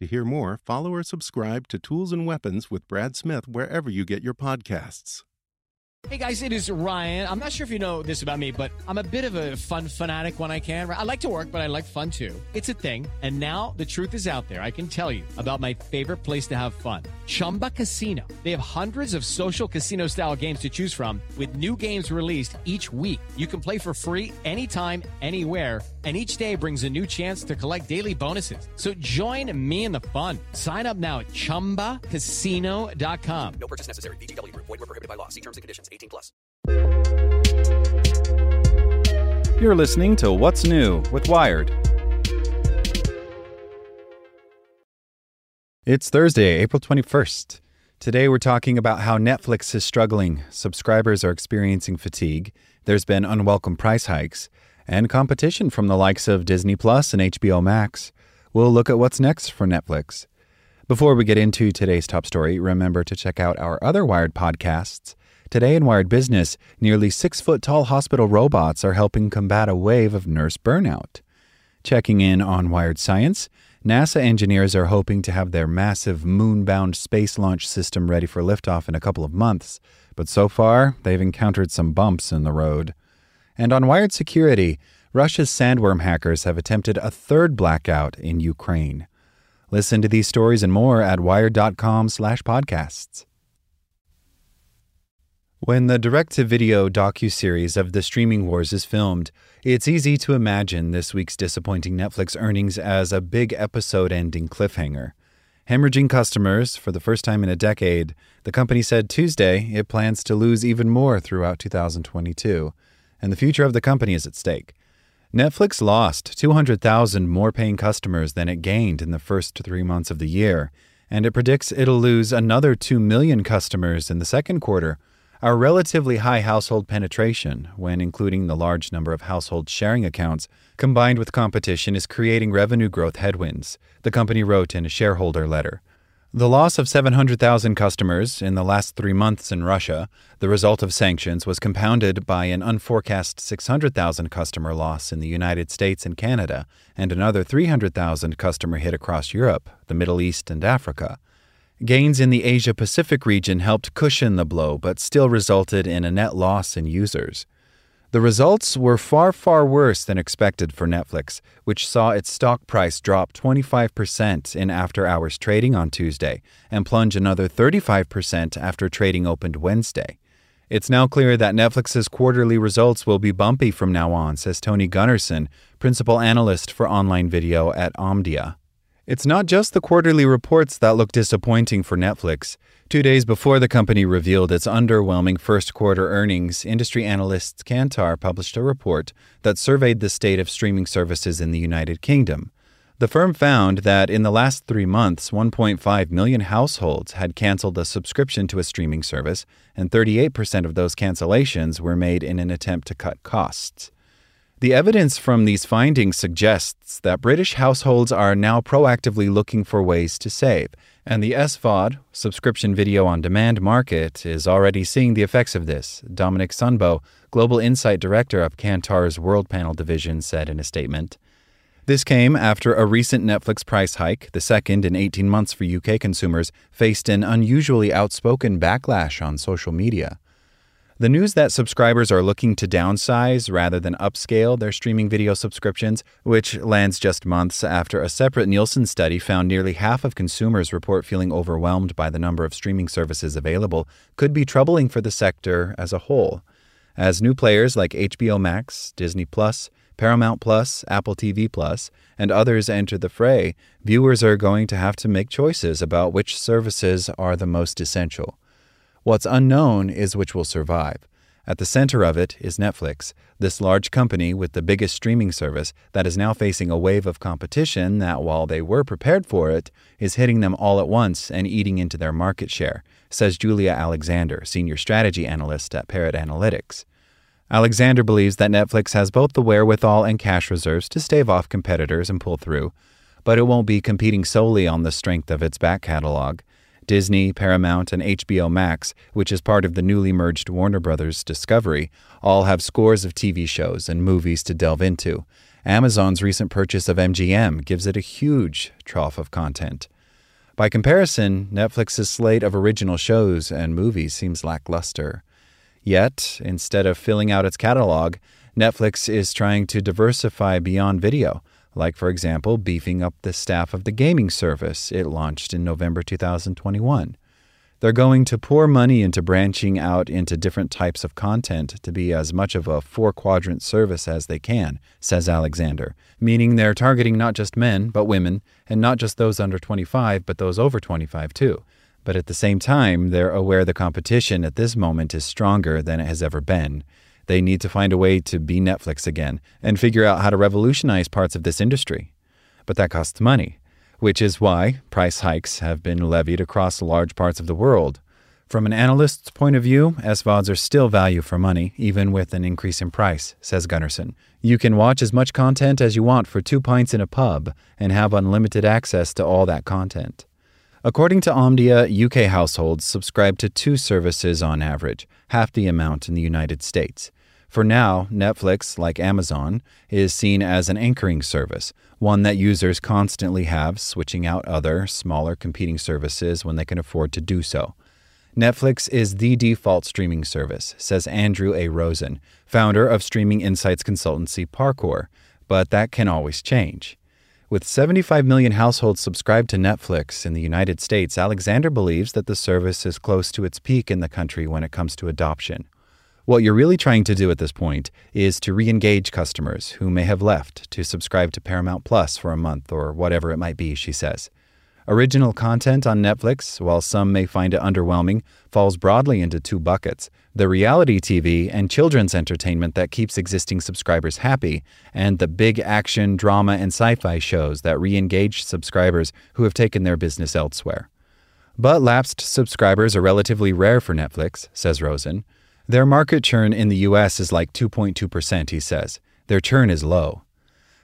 To hear more, follow or subscribe to Tools and Weapons with Brad Smith wherever you get your podcasts. Hey guys, it is Ryan. I'm not sure if you know this about me, but I'm a bit of a fun fanatic when I can. I like to work, but I like fun too. It's a thing. And now the truth is out there. I can tell you about my favorite place to have fun Chumba Casino. They have hundreds of social casino style games to choose from, with new games released each week. You can play for free anytime, anywhere. And each day brings a new chance to collect daily bonuses. So join me in the fun. Sign up now at chumbacasino.com. No purchase necessary. VGW Group. Void were prohibited by law. See terms and conditions. 18 plus. You're listening to What's New with Wired. It's Thursday, April 21st. Today we're talking about how Netflix is struggling, subscribers are experiencing fatigue, there's been unwelcome price hikes, and competition from the likes of Disney Plus and HBO Max. We'll look at what's next for Netflix. Before we get into today's top story, remember to check out our other Wired podcasts. Today in Wired Business, nearly six foot tall hospital robots are helping combat a wave of nurse burnout. Checking in on Wired Science, NASA engineers are hoping to have their massive moon-bound space launch system ready for liftoff in a couple of months, but so far they've encountered some bumps in the road. And on Wired Security, Russia's sandworm hackers have attempted a third blackout in Ukraine. Listen to these stories and more at wired.com/podcasts. When the direct-to-video docu-series of the streaming wars is filmed, it's easy to imagine this week's disappointing Netflix earnings as a big episode-ending cliffhanger. Hemorrhaging customers for the first time in a decade, the company said Tuesday it plans to lose even more throughout 2022, and the future of the company is at stake. Netflix lost 200,000 more paying customers than it gained in the first three months of the year, and it predicts it'll lose another 2 million customers in the second quarter. Our relatively high household penetration, when including the large number of household sharing accounts, combined with competition, is creating revenue growth headwinds, the company wrote in a shareholder letter. The loss of 700,000 customers in the last three months in Russia, the result of sanctions, was compounded by an unforecast 600,000 customer loss in the United States and Canada, and another 300,000 customer hit across Europe, the Middle East, and Africa. Gains in the Asia Pacific region helped cushion the blow, but still resulted in a net loss in users. The results were far, far worse than expected for Netflix, which saw its stock price drop 25% in after hours trading on Tuesday and plunge another 35% after trading opened Wednesday. It's now clear that Netflix's quarterly results will be bumpy from now on, says Tony Gunnarsson, principal analyst for online video at Omdia. It's not just the quarterly reports that look disappointing for Netflix. Two days before the company revealed its underwhelming first quarter earnings, industry analysts Kantar published a report that surveyed the state of streaming services in the United Kingdom. The firm found that in the last three months, 1.5 million households had canceled a subscription to a streaming service, and 38% of those cancellations were made in an attempt to cut costs. The evidence from these findings suggests that British households are now proactively looking for ways to save, and the SVOD, subscription video on demand market, is already seeing the effects of this, Dominic Sunbo, Global Insight Director of Kantar's World Panel Division, said in a statement. This came after a recent Netflix price hike, the second in 18 months for UK consumers, faced an unusually outspoken backlash on social media. The news that subscribers are looking to downsize rather than upscale their streaming video subscriptions, which lands just months after a separate Nielsen study found nearly half of consumers report feeling overwhelmed by the number of streaming services available, could be troubling for the sector as a whole. As new players like HBO Max, Disney Plus, Paramount Plus, Apple TV Plus, and others enter the fray, viewers are going to have to make choices about which services are the most essential. What's unknown is which will survive. At the center of it is Netflix, this large company with the biggest streaming service that is now facing a wave of competition that, while they were prepared for it, is hitting them all at once and eating into their market share, says Julia Alexander, senior strategy analyst at Parrot Analytics. Alexander believes that Netflix has both the wherewithal and cash reserves to stave off competitors and pull through, but it won't be competing solely on the strength of its back catalog. Disney, Paramount, and HBO Max, which is part of the newly merged Warner Brothers Discovery, all have scores of TV shows and movies to delve into. Amazon's recent purchase of MGM gives it a huge trough of content. By comparison, Netflix's slate of original shows and movies seems lackluster. Yet, instead of filling out its catalog, Netflix is trying to diversify beyond video like, for example, beefing up the staff of the gaming service it launched in November 2021. They're going to pour money into branching out into different types of content to be as much of a four quadrant service as they can, says Alexander, meaning they're targeting not just men, but women, and not just those under 25, but those over 25 too. But at the same time, they're aware the competition at this moment is stronger than it has ever been, they need to find a way to be Netflix again and figure out how to revolutionize parts of this industry. But that costs money, which is why price hikes have been levied across large parts of the world. From an analyst's point of view, SVODs are still value for money, even with an increase in price, says Gunnarsson. You can watch as much content as you want for two pints in a pub and have unlimited access to all that content. According to Omdia, UK households subscribe to two services on average, half the amount in the United States. For now, Netflix, like Amazon, is seen as an anchoring service, one that users constantly have, switching out other, smaller competing services when they can afford to do so. Netflix is the default streaming service, says Andrew A. Rosen, founder of streaming insights consultancy Parqor, but that can always change. With 75 million households subscribed to Netflix in the United States, Alexander believes that the service is close to its peak in the country when it comes to adoption. What you're really trying to do at this point is to re engage customers who may have left to subscribe to Paramount Plus for a month or whatever it might be, she says. Original content on Netflix, while some may find it underwhelming, falls broadly into two buckets the reality TV and children's entertainment that keeps existing subscribers happy, and the big action, drama, and sci fi shows that re engage subscribers who have taken their business elsewhere. But lapsed subscribers are relatively rare for Netflix, says Rosen. Their market churn in the US is like 2.2%, he says. Their churn is low.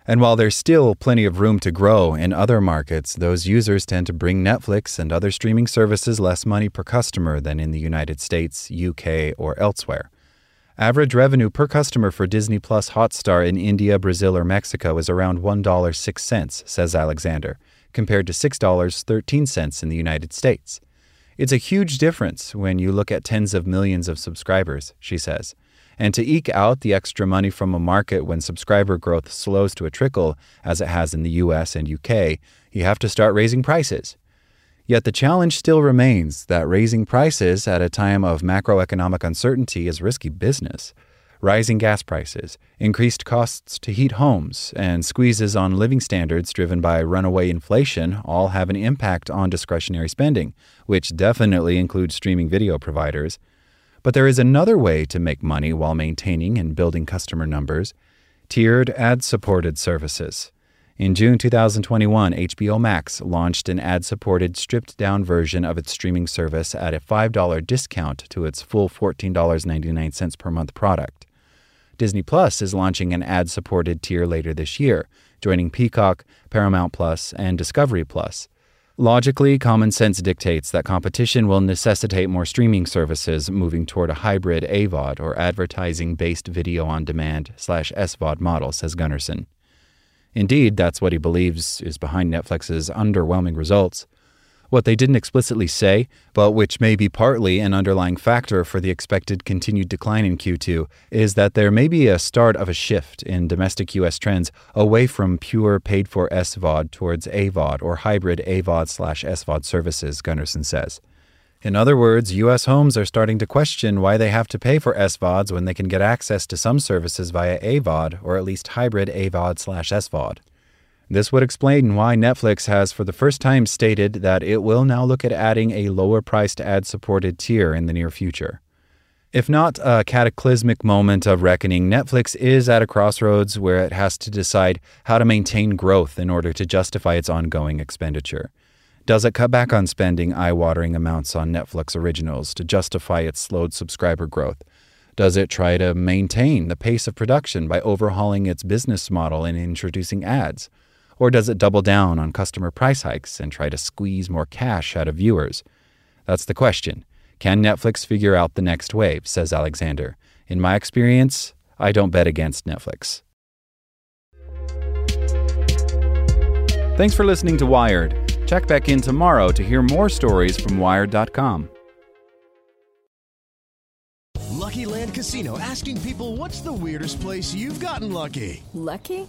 And while there's still plenty of room to grow in other markets, those users tend to bring Netflix and other streaming services less money per customer than in the United States, UK, or elsewhere. Average revenue per customer for Disney Plus Hotstar in India, Brazil, or Mexico is around $1.06, says Alexander, compared to $6.13 in the United States. It's a huge difference when you look at tens of millions of subscribers, she says. And to eke out the extra money from a market when subscriber growth slows to a trickle, as it has in the US and UK, you have to start raising prices. Yet the challenge still remains that raising prices at a time of macroeconomic uncertainty is risky business rising gas prices, increased costs to heat homes, and squeezes on living standards driven by runaway inflation all have an impact on discretionary spending, which definitely includes streaming video providers. But there is another way to make money while maintaining and building customer numbers tiered ad supported services. In June 2021, HBO Max launched an ad supported, stripped down version of its streaming service at a $5 discount to its full $14.99 per month product. Disney Plus is launching an ad supported tier later this year, joining Peacock, Paramount Plus, and Discovery Plus. Logically, common sense dictates that competition will necessitate more streaming services moving toward a hybrid AVOD or advertising based video on demand slash SVOD model, says Gunnarsson. Indeed, that's what he believes is behind Netflix's underwhelming results. What they didn't explicitly say, but which may be partly an underlying factor for the expected continued decline in Q2, is that there may be a start of a shift in domestic US trends away from pure paid for SVOD towards AVOD or hybrid AVOD slash SVOD services, Gunnarsson says. In other words, US homes are starting to question why they have to pay for SVODs when they can get access to some services via AVOD or at least hybrid AVOD slash SVOD. This would explain why Netflix has for the first time stated that it will now look at adding a lower priced ad supported tier in the near future. If not a cataclysmic moment of reckoning, Netflix is at a crossroads where it has to decide how to maintain growth in order to justify its ongoing expenditure. Does it cut back on spending eye watering amounts on Netflix originals to justify its slowed subscriber growth? Does it try to maintain the pace of production by overhauling its business model and introducing ads? Or does it double down on customer price hikes and try to squeeze more cash out of viewers? That's the question. Can Netflix figure out the next wave? says Alexander. In my experience, I don't bet against Netflix. Thanks for listening to Wired. Check back in tomorrow to hear more stories from Wired.com. Lucky Land Casino asking people what's the weirdest place you've gotten lucky? Lucky?